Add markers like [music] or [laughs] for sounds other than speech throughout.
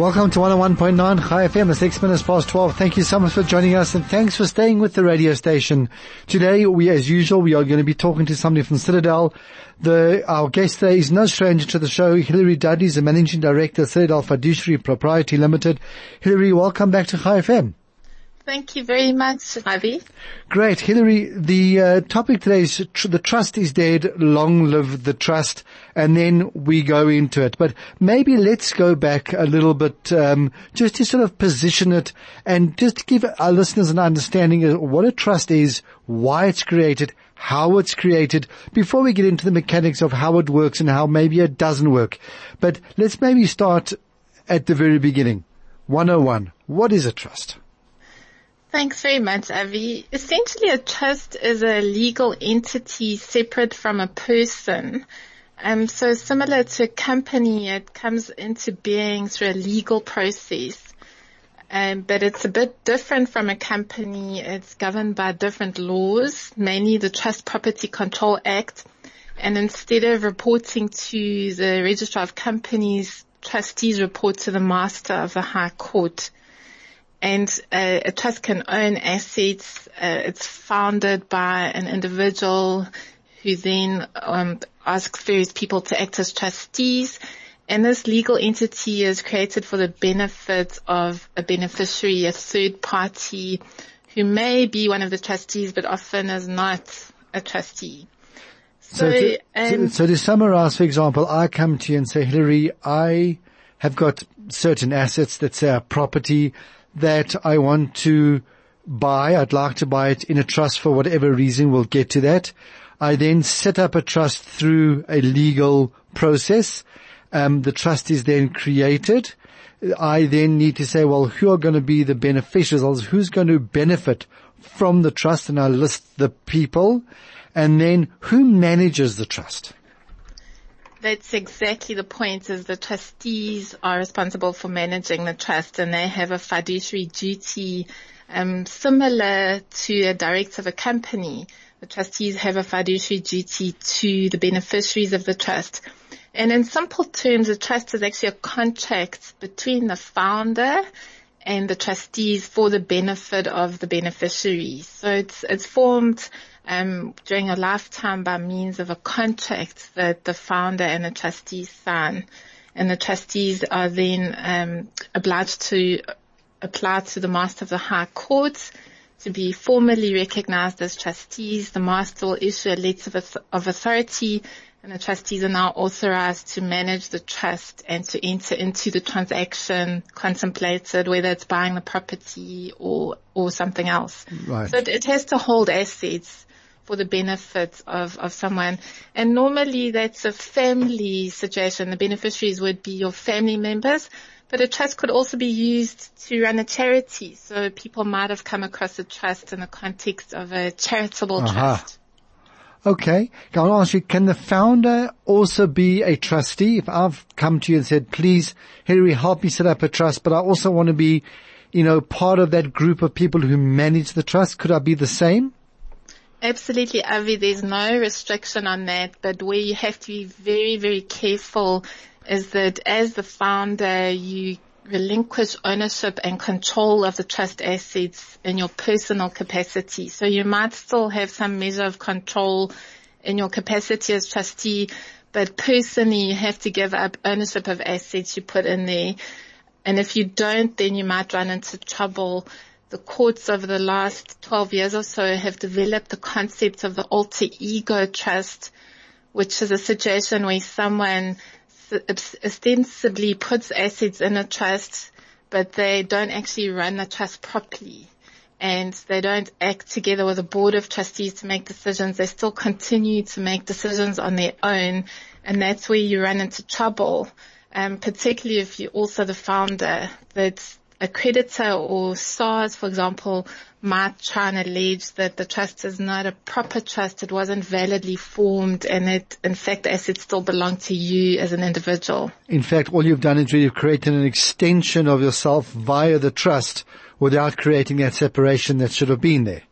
Welcome to 101.9 Chai FM. It's six minutes past 12. Thank you so much for joining us and thanks for staying with the radio station. Today, we, as usual, we are going to be talking to somebody from Citadel. The, our guest today is no stranger to the show. Hilary Dudley is the Managing Director, Citadel Fiduciary Proprietary Limited. Hilary, welcome back to Chai FM. Thank you very much, Ravi. Great. Hilary, the uh, topic today is tr- the trust is dead, long live the trust, and then we go into it. But maybe let's go back a little bit, um, just to sort of position it and just give our listeners an understanding of what a trust is, why it's created, how it's created, before we get into the mechanics of how it works and how maybe it doesn't work. But let's maybe start at the very beginning. 101. What is a trust? Thanks very much, Avi. Essentially, a trust is a legal entity separate from a person. Um, so similar to a company, it comes into being through a legal process. Um, but it's a bit different from a company. It's governed by different laws, mainly the Trust Property Control Act. And instead of reporting to the Registrar of Companies, trustees report to the Master of the High Court and uh, a trust can own assets. Uh, it's founded by an individual who then um, asks various people to act as trustees. And this legal entity is created for the benefit of a beneficiary, a third party who may be one of the trustees, but often is not a trustee. So, so, to, um, so, to summarize, for example, I come to you and say, Hilary, I have got certain assets, let's say a property, that I want to buy. I'd like to buy it in a trust for whatever reason. We'll get to that. I then set up a trust through a legal process. Um, the trust is then created. I then need to say, well, who are going to be the beneficiaries? Who's going to benefit from the trust? And I list the people. And then who manages the trust? That's exactly the point is the trustees are responsible for managing the trust and they have a fiduciary duty um, similar to a director of a company. The trustees have a fiduciary duty to the beneficiaries of the trust. And in simple terms, a trust is actually a contract between the founder and the trustees for the benefit of the beneficiaries. So it's, it's formed um, during a lifetime by means of a contract that the founder and the trustees sign. And the trustees are then um, obliged to apply to the master of the High Court to be formally recognized as trustees. The master will issue a letter of, of authority and the trustees are now authorized to manage the trust and to enter into the transaction contemplated, whether it's buying the property or, or something else. Right. So it, it has to hold assets for the benefit of, of someone. And normally that's a family situation. The beneficiaries would be your family members, but a trust could also be used to run a charity. So people might have come across a trust in the context of a charitable uh-huh. trust. Okay. I want to ask you, can the founder also be a trustee? If I've come to you and said, please, Hilary, help me set up a trust, but I also want to be, you know, part of that group of people who manage the trust, could I be the same? Absolutely, Avi. There's no restriction on that, but where you have to be very, very careful is that as the founder, you relinquish ownership and control of the trust assets in your personal capacity. So you might still have some measure of control in your capacity as trustee, but personally you have to give up ownership of assets you put in there. And if you don't, then you might run into trouble the courts over the last 12 years or so have developed the concept of the alter ego trust, which is a situation where someone ostensibly puts assets in a trust, but they don't actually run the trust properly. And they don't act together with a board of trustees to make decisions. They still continue to make decisions on their own. And that's where you run into trouble. Um, particularly if you're also the founder, that's a creditor or SARS, for example, might try and allege that the trust is not a proper trust. It wasn't validly formed and it, in fact, the assets still belong to you as an individual. In fact, all you've done is you've created an extension of yourself via the trust without creating that separation that should have been there.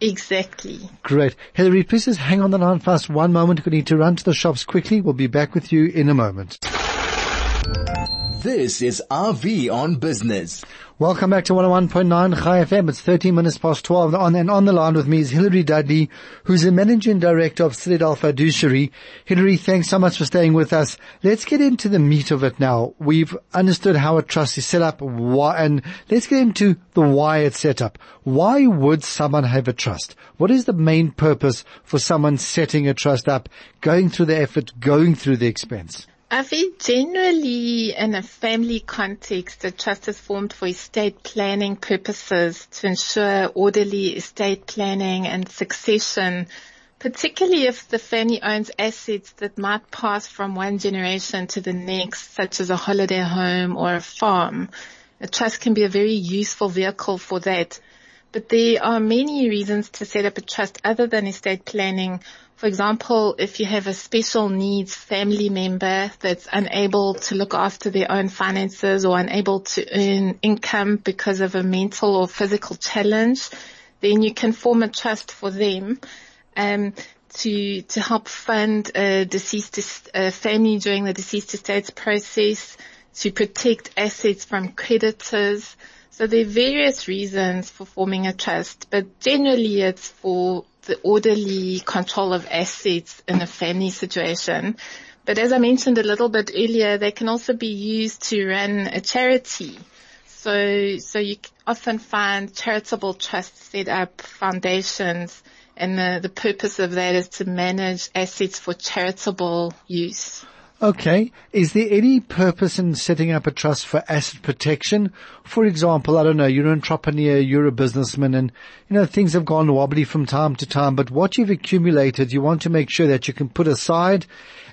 Exactly. Great. Hilary, please just hang on the line for us one moment. We need to run to the shops quickly. We'll be back with you in a moment. This is Avi on Business. Welcome back to 101.9 Chai FM. It's 13 minutes past 12 on, and on the line with me is Hilary Dudley, who's the Managing Director of Citadel Fiduciary. Hilary, thanks so much for staying with us. Let's get into the meat of it now. We've understood how a trust is set up, why, and let's get into the why it's set up. Why would someone have a trust? What is the main purpose for someone setting a trust up, going through the effort, going through the expense? I think generally in a family context, a trust is formed for estate planning purposes to ensure orderly estate planning and succession, particularly if the family owns assets that might pass from one generation to the next, such as a holiday home or a farm. A trust can be a very useful vehicle for that. But there are many reasons to set up a trust other than estate planning for example, if you have a special needs family member that's unable to look after their own finances or unable to earn income because of a mental or physical challenge, then you can form a trust for them. Um, to to help fund a deceased a family during the deceased estates process, to protect assets from creditors. So there are various reasons for forming a trust, but generally it's for the orderly control of assets in a family situation. But as I mentioned a little bit earlier, they can also be used to run a charity. So, so you often find charitable trusts set up, foundations, and the, the purpose of that is to manage assets for charitable use. Okay. Is there any purpose in setting up a trust for asset protection? For example, I don't know, you're an entrepreneur, you're a businessman and, you know, things have gone wobbly from time to time, but what you've accumulated, you want to make sure that you can put aside.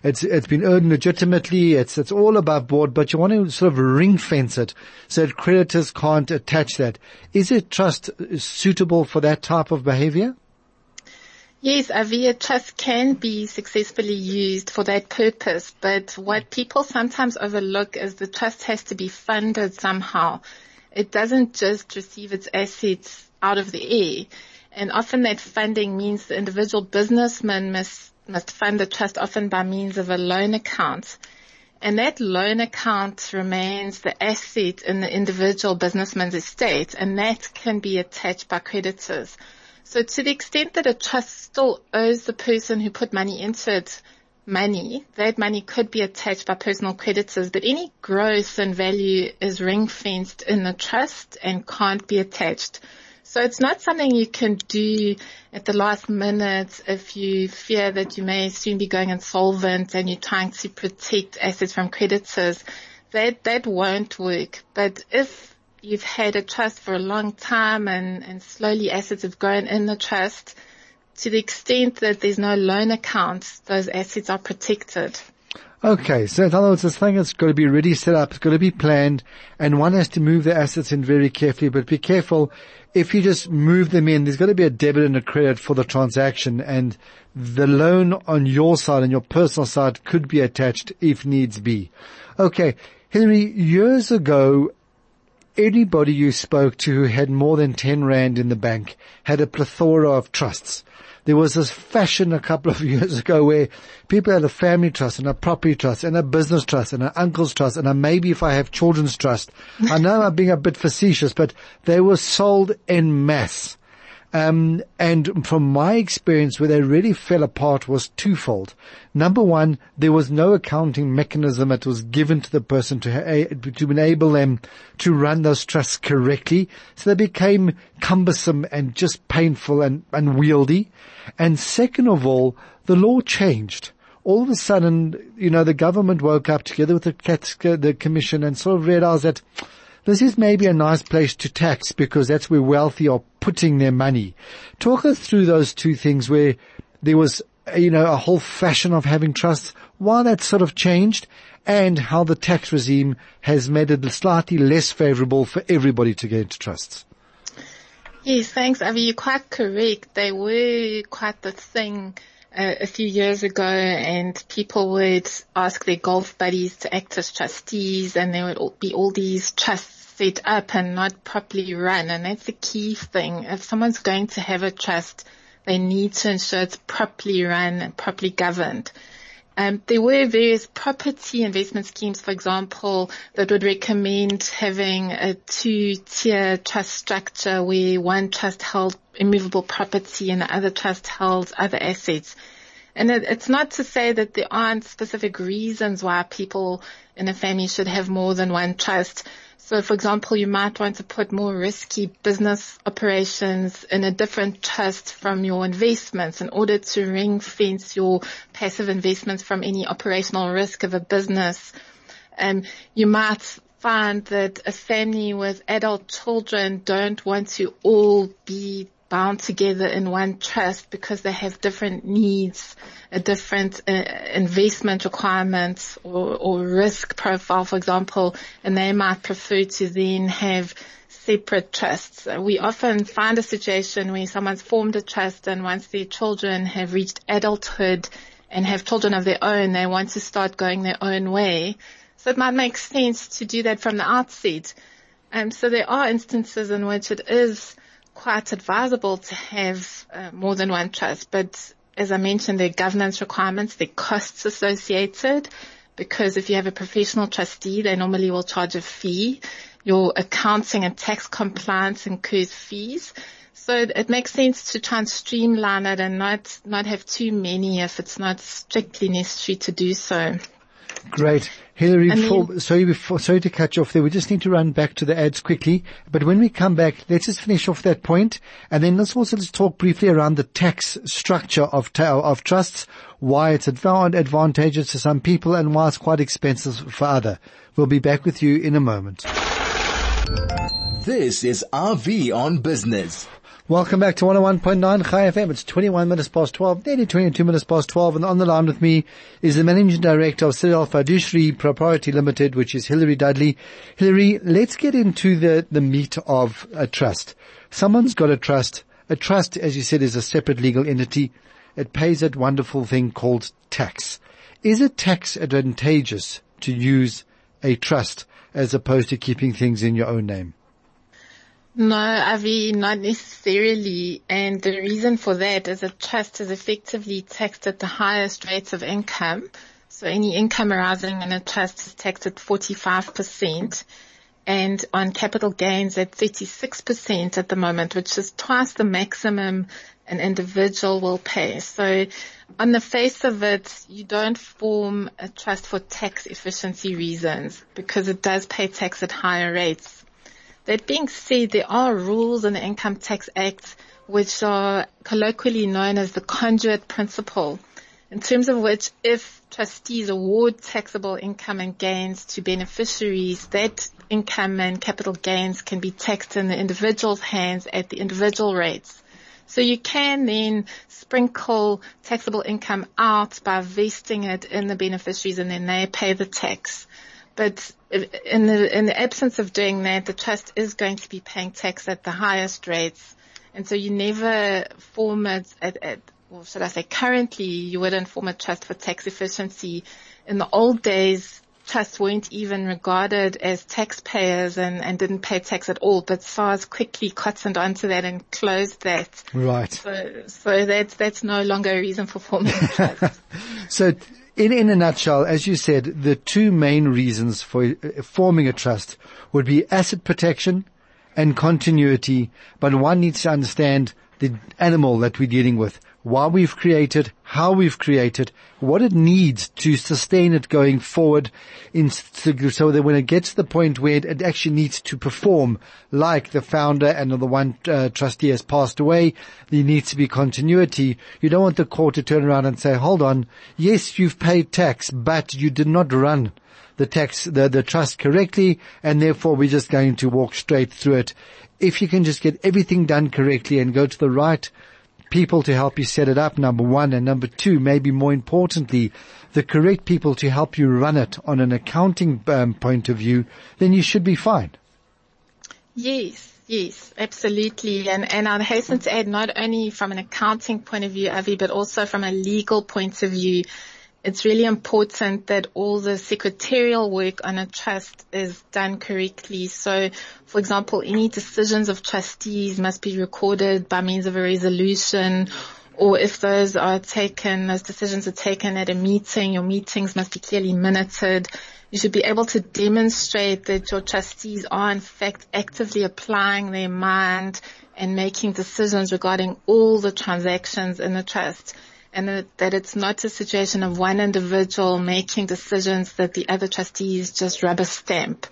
It's, it's been earned legitimately. It's, it's all above board, but you want to sort of ring fence it so that creditors can't attach that. Is a trust suitable for that type of behavior? Yes, a Avia trust can be successfully used for that purpose, but what people sometimes overlook is the trust has to be funded somehow. It doesn't just receive its assets out of the air. And often that funding means the individual businessman must, must fund the trust often by means of a loan account. And that loan account remains the asset in the individual businessman's estate and that can be attached by creditors. So to the extent that a trust still owes the person who put money into it money, that money could be attached by personal creditors, but any growth in value is ring fenced in the trust and can't be attached. So it's not something you can do at the last minute if you fear that you may soon be going insolvent and you're trying to protect assets from creditors. That, that won't work. But if you've had a trust for a long time and, and slowly assets have grown in the trust to the extent that there's no loan accounts, those assets are protected. Okay, so in other words, this thing has got to be ready set up, it's got to be planned, and one has to move the assets in very carefully, but be careful, if you just move them in, there's got to be a debit and a credit for the transaction, and the loan on your side and your personal side could be attached if needs be. Okay, Henry, years ago, anybody you spoke to who had more than 10 rand in the bank had a plethora of trusts. There was this fashion a couple of [laughs] years ago where people had a family trust and a property trust and a business trust and an uncle's trust and a maybe if I have children's trust. I know I'm being a bit facetious, but they were sold en masse. Um, and from my experience, where they really fell apart was twofold. Number one, there was no accounting mechanism that was given to the person to to enable them to run those trusts correctly. So they became cumbersome and just painful and unwieldy. And second of all, the law changed all of a sudden, you know, the government woke up together with the, the commission and sort of realized that this is maybe a nice place to tax because that's where wealthy are putting their money. Talk us through those two things where there was, you know, a whole fashion of having trusts. why that's sort of changed and how the tax regime has made it slightly less favorable for everybody to get into trusts. Yes, thanks, Avi. You're quite correct. They were quite the thing uh, a few years ago and people would ask their golf buddies to act as trustees and there would be all these trusts set up and not properly run. And that's the key thing. If someone's going to have a trust, they need to ensure it's properly run and properly governed. Um, there were various property investment schemes, for example, that would recommend having a two-tier trust structure where one trust held immovable property and the other trust held other assets. And it, it's not to say that there aren't specific reasons why people in a family should have more than one trust. So for example, you might want to put more risky business operations in a different trust from your investments in order to ring fence your passive investments from any operational risk of a business. Um, you might find that a family with adult children don't want to all be bound together in one trust because they have different needs, a different uh, investment requirements or, or risk profile, for example, and they might prefer to then have separate trusts. We often find a situation where someone's formed a trust and once their children have reached adulthood and have children of their own, they want to start going their own way. So it might make sense to do that from the outset. Um, so there are instances in which it is quite advisable to have uh, more than one trust, but as I mentioned, there are governance requirements, there are costs associated, because if you have a professional trustee, they normally will charge a fee. Your accounting and tax compliance incurs fees. So it makes sense to try and streamline it and not, not have too many if it's not strictly necessary to do so. Great. Hilary, before, sorry, before, sorry to cut you off there. We just need to run back to the ads quickly. But when we come back, let's just finish off that point, and then let's also just talk briefly around the tax structure of of trusts, why it's advantageous to some people, and why it's quite expensive for other. We'll be back with you in a moment. This is Avi on Business. Welcome back to 101.9 Chai FM. It's 21 minutes past 12, nearly 22 minutes past 12. And on the line with me is the Managing Director of Citadel Fiduciary Proprietary Limited, which is Hilary Dudley. Hilary, let's get into the, the meat of a trust. Someone's got a trust. A trust, as you said, is a separate legal entity. It pays that wonderful thing called tax. Is it tax advantageous to use a trust as opposed to keeping things in your own name? No, Avi, not necessarily. And the reason for that is a trust is effectively taxed at the highest rates of income. So any income arising in a trust is taxed at 45% and on capital gains at 36% at the moment, which is twice the maximum an individual will pay. So on the face of it, you don't form a trust for tax efficiency reasons because it does pay tax at higher rates. That being said, there are rules in the Income Tax Act which are colloquially known as the conduit principle, in terms of which if trustees award taxable income and gains to beneficiaries, that income and capital gains can be taxed in the individual's hands at the individual rates. So you can then sprinkle taxable income out by vesting it in the beneficiaries and then they pay the tax. But in the, in the absence of doing that, the trust is going to be paying tax at the highest rates. And so you never form it at, at or should I say currently you wouldn't form a trust for tax efficiency. In the old days, trusts weren't even regarded as taxpayers and, and didn't pay tax at all, but SARS quickly cottoned onto that and closed that. Right. So, so that's, that's no longer a reason for forming a trust. [laughs] so in, in a nutshell, as you said, the two main reasons for forming a trust would be asset protection and continuity, but one needs to understand the animal that we're dealing with why we've created, how we've created, what it needs to sustain it going forward in, so that when it gets to the point where it actually needs to perform like the founder and the one uh, trustee has passed away, there needs to be continuity. You don't want the court to turn around and say, hold on, yes, you've paid tax, but you did not run the tax, the, the trust correctly, and therefore we're just going to walk straight through it. If you can just get everything done correctly and go to the right people to help you set it up, number one, and number two, maybe more importantly, the correct people to help you run it on an accounting um, point of view, then you should be fine. Yes. Yes, absolutely. And, and I'd hasten to add not only from an accounting point of view, Avi, but also from a legal point of view it's really important that all the secretarial work on a trust is done correctly. So, for example, any decisions of trustees must be recorded by means of a resolution or if those are taken, those decisions are taken at a meeting, your meetings must be clearly minuted. You should be able to demonstrate that your trustees are in fact actively applying their mind and making decisions regarding all the transactions in the trust and that it's not a situation of one individual making decisions that the other trustees just rubber stamp.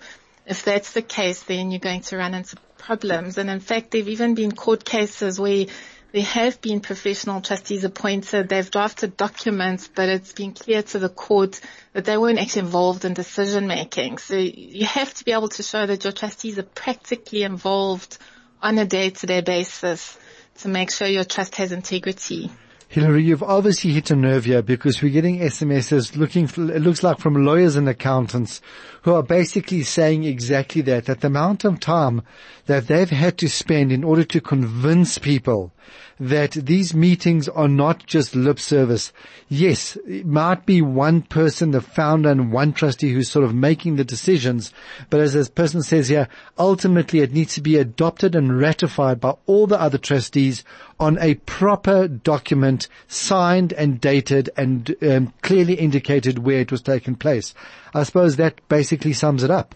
If that's the case, then you're going to run into problems. And in fact, there've even been court cases where there have been professional trustees appointed. They've drafted documents, but it's been clear to the court that they weren't actually involved in decision making. So you have to be able to show that your trustees are practically involved on a day-to-day basis to make sure your trust has integrity. Hilary, you've obviously hit a nerve here because we're getting SMSs looking, it looks like from lawyers and accountants who are basically saying exactly that, that the amount of time that they've had to spend in order to convince people that these meetings are not just lip service. Yes, it might be one person, the founder and one trustee who's sort of making the decisions, but as this person says here, ultimately it needs to be adopted and ratified by all the other trustees on a proper document signed and dated and um, clearly indicated where it was taken place. I suppose that basically sums it up.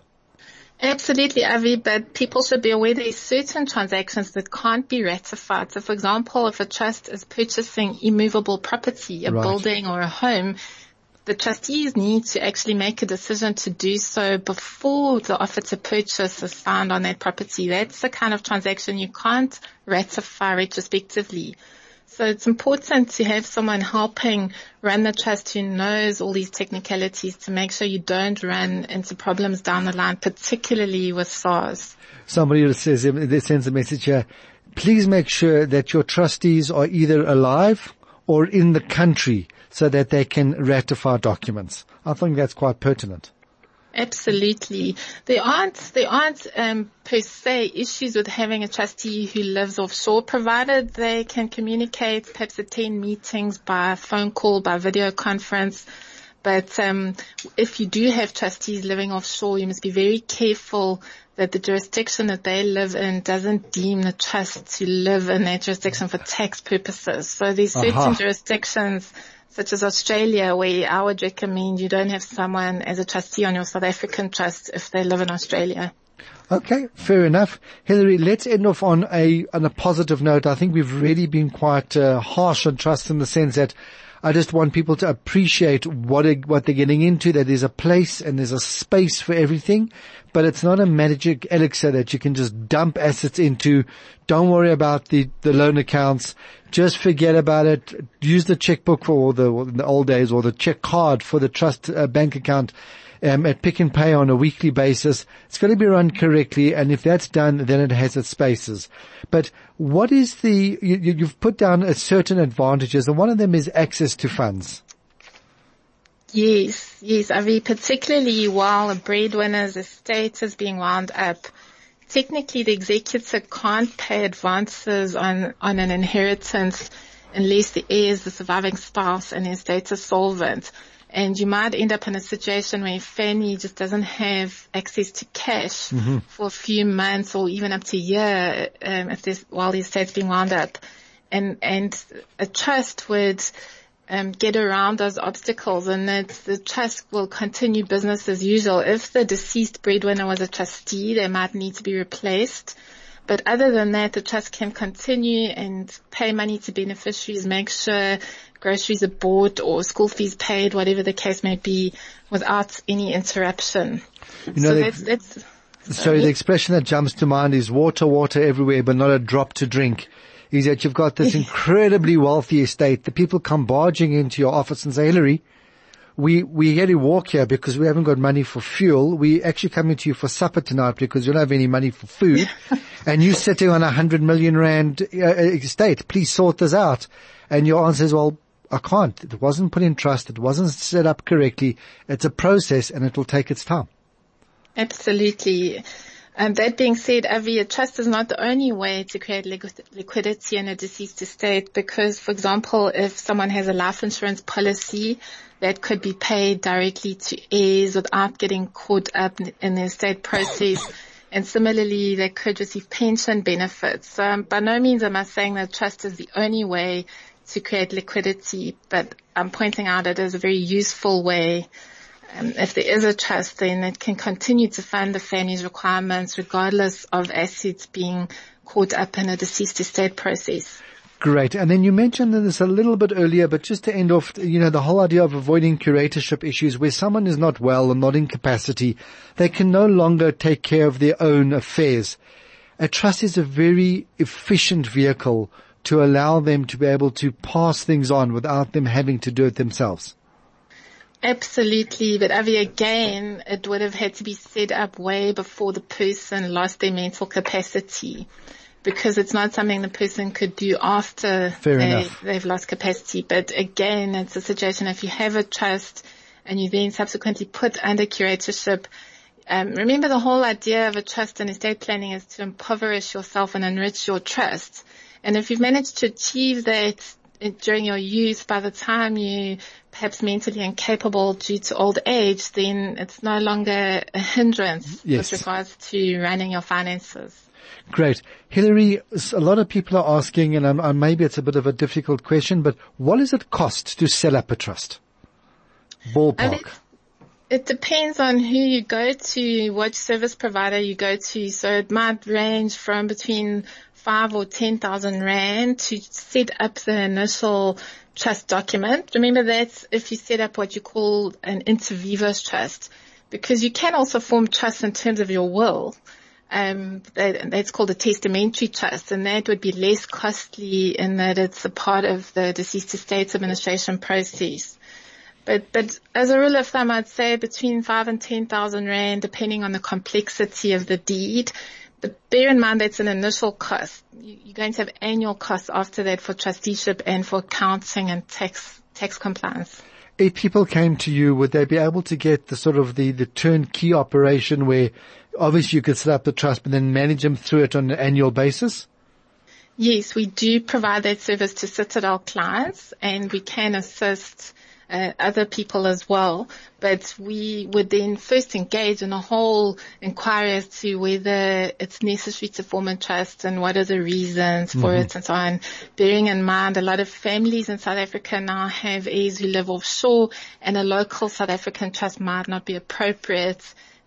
Absolutely, Avi, but people should be aware there are certain transactions that can't be ratified. So for example, if a trust is purchasing immovable property, a right. building or a home, the trustees need to actually make a decision to do so before the offer to purchase is signed on that property. That's the kind of transaction you can't ratify retrospectively. So it's important to have someone helping run the trust who knows all these technicalities to make sure you don't run into problems down the line, particularly with SARS. Somebody says, that sends a message here, please make sure that your trustees are either alive or in the country so that they can ratify documents. I think that's quite pertinent. Absolutely. There aren't, there aren't, um, per se issues with having a trustee who lives offshore provided they can communicate, perhaps attend meetings by phone call, by video conference. But, um, if you do have trustees living offshore, you must be very careful that the jurisdiction that they live in doesn't deem the trust to live in that jurisdiction for tax purposes. So there's certain uh-huh. jurisdictions such as Australia, where I would recommend you don't have someone as a trustee on your South African trust if they live in Australia. Okay, fair enough. Hilary, let's end off on a, on a positive note. I think we've really been quite uh, harsh on trust in the sense that I just want people to appreciate what what they're getting into, that there's a place and there's a space for everything, but it's not a magic elixir that you can just dump assets into. Don't worry about the, the loan accounts. Just forget about it. Use the checkbook for the, the old days or the check card for the trust uh, bank account um, at Pick n Pay on a weekly basis. It's got to be run correctly, and if that's done, then it has its spaces. But what is the? You, you've put down a certain advantages, and one of them is access to funds. Yes, yes, I mean, particularly while a breadwinner's estate is being wound up, technically the executor can't pay advances on, on an inheritance unless the heir is the surviving spouse and his estate is solvent and you might end up in a situation where family just doesn't have access to cash mm-hmm. for a few months or even up to a year um, if this while the estate's being wound up, and and a trust would um, get around those obstacles, and that the trust will continue business as usual. If the deceased breadwinner was a trustee, they might need to be replaced. But other than that, the trust can continue and pay money to beneficiaries, make sure groceries are bought or school fees paid, whatever the case may be, without any interruption. You know, so the, that's, that's sorry, the expression that jumps to mind is water, water everywhere, but not a drop to drink. Is that you've got this [laughs] incredibly wealthy estate. The people come barging into your office and say, Hilary, we, we had to walk here because we haven't got money for fuel. We actually coming to you for supper tonight because you don't have any money for food. [laughs] and you're sitting on a hundred million rand uh, estate. Please sort this out. And your answer is, well, I can't. It wasn't put in trust. It wasn't set up correctly. It's a process and it will take its time. Absolutely. Um, that being said, Avi, a trust is not the only way to create liquidity in a deceased estate because, for example, if someone has a life insurance policy that could be paid directly to heirs without getting caught up in the estate process, and similarly, they could receive pension benefits. Um, by no means am I saying that trust is the only way to create liquidity, but I'm pointing out it is a very useful way um, if there is a trust, then it can continue to fund the family's requirements regardless of assets being caught up in a deceased estate process. Great. And then you mentioned this a little bit earlier, but just to end off, you know, the whole idea of avoiding curatorship issues where someone is not well and not in capacity, they can no longer take care of their own affairs. A trust is a very efficient vehicle to allow them to be able to pass things on without them having to do it themselves. Absolutely, but Avi, again, it would have had to be set up way before the person lost their mental capacity because it's not something the person could do after they, they've lost capacity. But again, it's a situation if you have a trust and you then subsequently put under curatorship, um, remember the whole idea of a trust and estate planning is to impoverish yourself and enrich your trust. And if you've managed to achieve that during your youth, by the time you perhaps mentally incapable due to old age, then it's no longer a hindrance yes. with regards to running your finances. Great. Hilary, a lot of people are asking, and um, maybe it's a bit of a difficult question, but what does it cost to set up a trust? Ballpark. It depends on who you go to, what service provider you go to. So it might range from between five or ten thousand rand to set up the initial trust document. Remember that if you set up what you call an inter vivos trust, because you can also form trust in terms of your will. Um, that, that's called a testamentary trust, and that would be less costly in that it's a part of the deceased estates administration process. But, but as a rule of thumb, I'd say between five and ten thousand rand, depending on the complexity of the deed. But bear in mind that's an initial cost. You're going to have annual costs after that for trusteeship and for accounting and tax, tax compliance. If people came to you, would they be able to get the sort of the, the turnkey operation where obviously you could set up the trust but then manage them through it on an annual basis? Yes, we do provide that service to Citadel clients and we can assist uh, other people as well. But we would then first engage in a whole inquiry as to whether it's necessary to form a trust and what are the reasons for mm-hmm. it and so on. Bearing in mind a lot of families in South Africa now have heirs who live offshore and a local South African trust might not be appropriate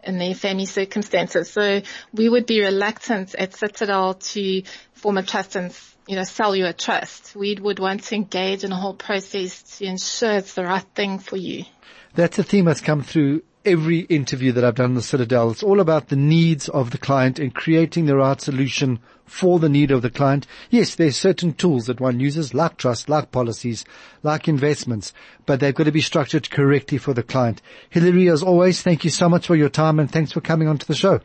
in their family circumstances. So we would be reluctant at Citadel to form a trust and you know, sell you a trust. We would want to engage in a whole process to ensure it's the right thing for you. That's a theme that's come through every interview that I've done in the Citadel. It's all about the needs of the client and creating the right solution for the need of the client. Yes, there's certain tools that one uses, like trust, like policies, like investments, but they've got to be structured correctly for the client. Hilary, as always, thank you so much for your time and thanks for coming onto the show.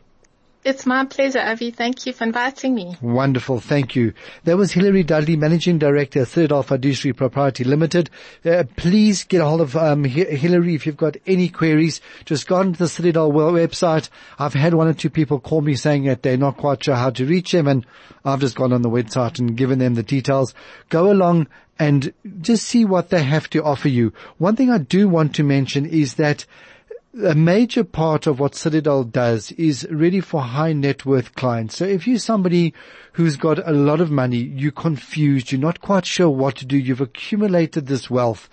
It's my pleasure, Avi. Thank you for inviting me. Wonderful. Thank you. That was Hilary Dudley, Managing Director, Third Citadel Fiduciary Proprietary Limited. Uh, please get a hold of um, Hilary if you've got any queries. Just go onto the Citadel website. I've had one or two people call me saying that they're not quite sure how to reach him and I've just gone on the website and given them the details. Go along and just see what they have to offer you. One thing I do want to mention is that a major part of what Citadel does is really for high net worth clients. So if you're somebody who's got a lot of money, you're confused, you're not quite sure what to do, you've accumulated this wealth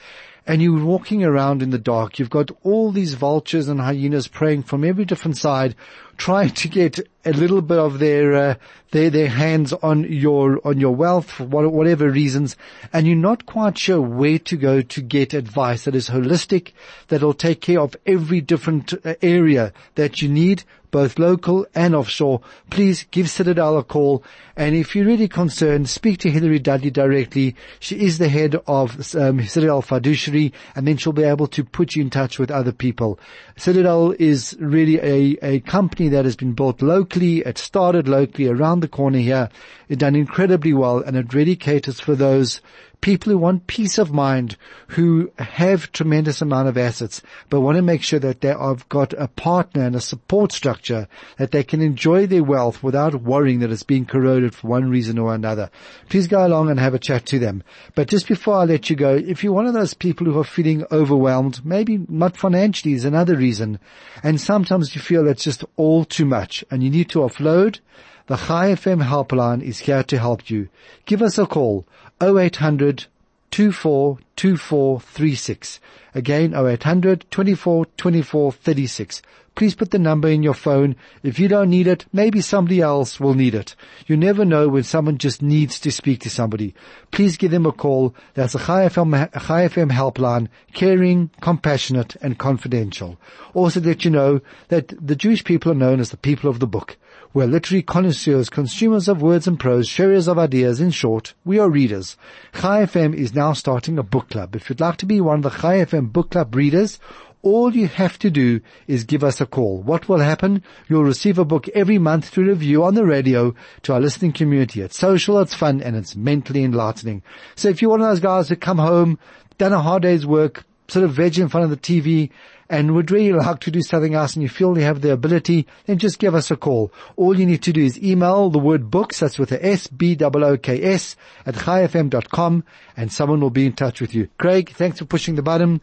and you're walking around in the dark. You've got all these vultures and hyenas preying from every different side, trying to get a little bit of their uh, their their hands on your on your wealth for whatever reasons, and you're not quite sure where to go to get advice that is holistic, that'll take care of every different uh, area that you need both local and offshore, please give Citadel a call. And if you're really concerned, speak to Hilary Dudley directly. She is the head of um, Citadel Fiduciary, and then she'll be able to put you in touch with other people. Citadel is really a, a company that has been built locally. It started locally around the corner here. It's done incredibly well, and it really caters for those people who want peace of mind, who have tremendous amount of assets, but want to make sure that they have got a partner and a support structure that they can enjoy their wealth without worrying that it's being corroded for one reason or another. Please go along and have a chat to them. But just before I let you go, if you're one of those people who are feeling overwhelmed, maybe not financially is another reason, and sometimes you feel it's just all too much and you need to offload, the Chai FM helpline is here to help you. Give us a call 0800 242436. Again, 0800 24 24 36. Please put the number in your phone. If you don't need it, maybe somebody else will need it. You never know when someone just needs to speak to somebody. Please give them a call. That's a Chai FM, Chai FM helpline, caring, compassionate, and confidential. Also that you know that the Jewish people are known as the people of the book. We're literary connoisseurs, consumers of words and prose, sharers of ideas. In short, we are readers. Chai FM is now starting a book club. If you'd like to be one of the Chai FM book club readers, all you have to do is give us a call. What will happen? You'll receive a book every month to review on the radio to our listening community. It's social, it's fun, and it's mentally enlightening. So if you're one of those guys who come home, done a hard day's work, sort of veg in front of the TV and would really like to do something else and you feel you have the ability, then just give us a call. All you need to do is email the word books, that's with a S, B-O-O-K-S at chaifm.com and someone will be in touch with you. Craig, thanks for pushing the button.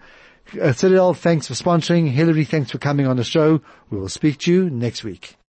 Uh, Citadel, thanks for sponsoring. Hilary, thanks for coming on the show. We will speak to you next week.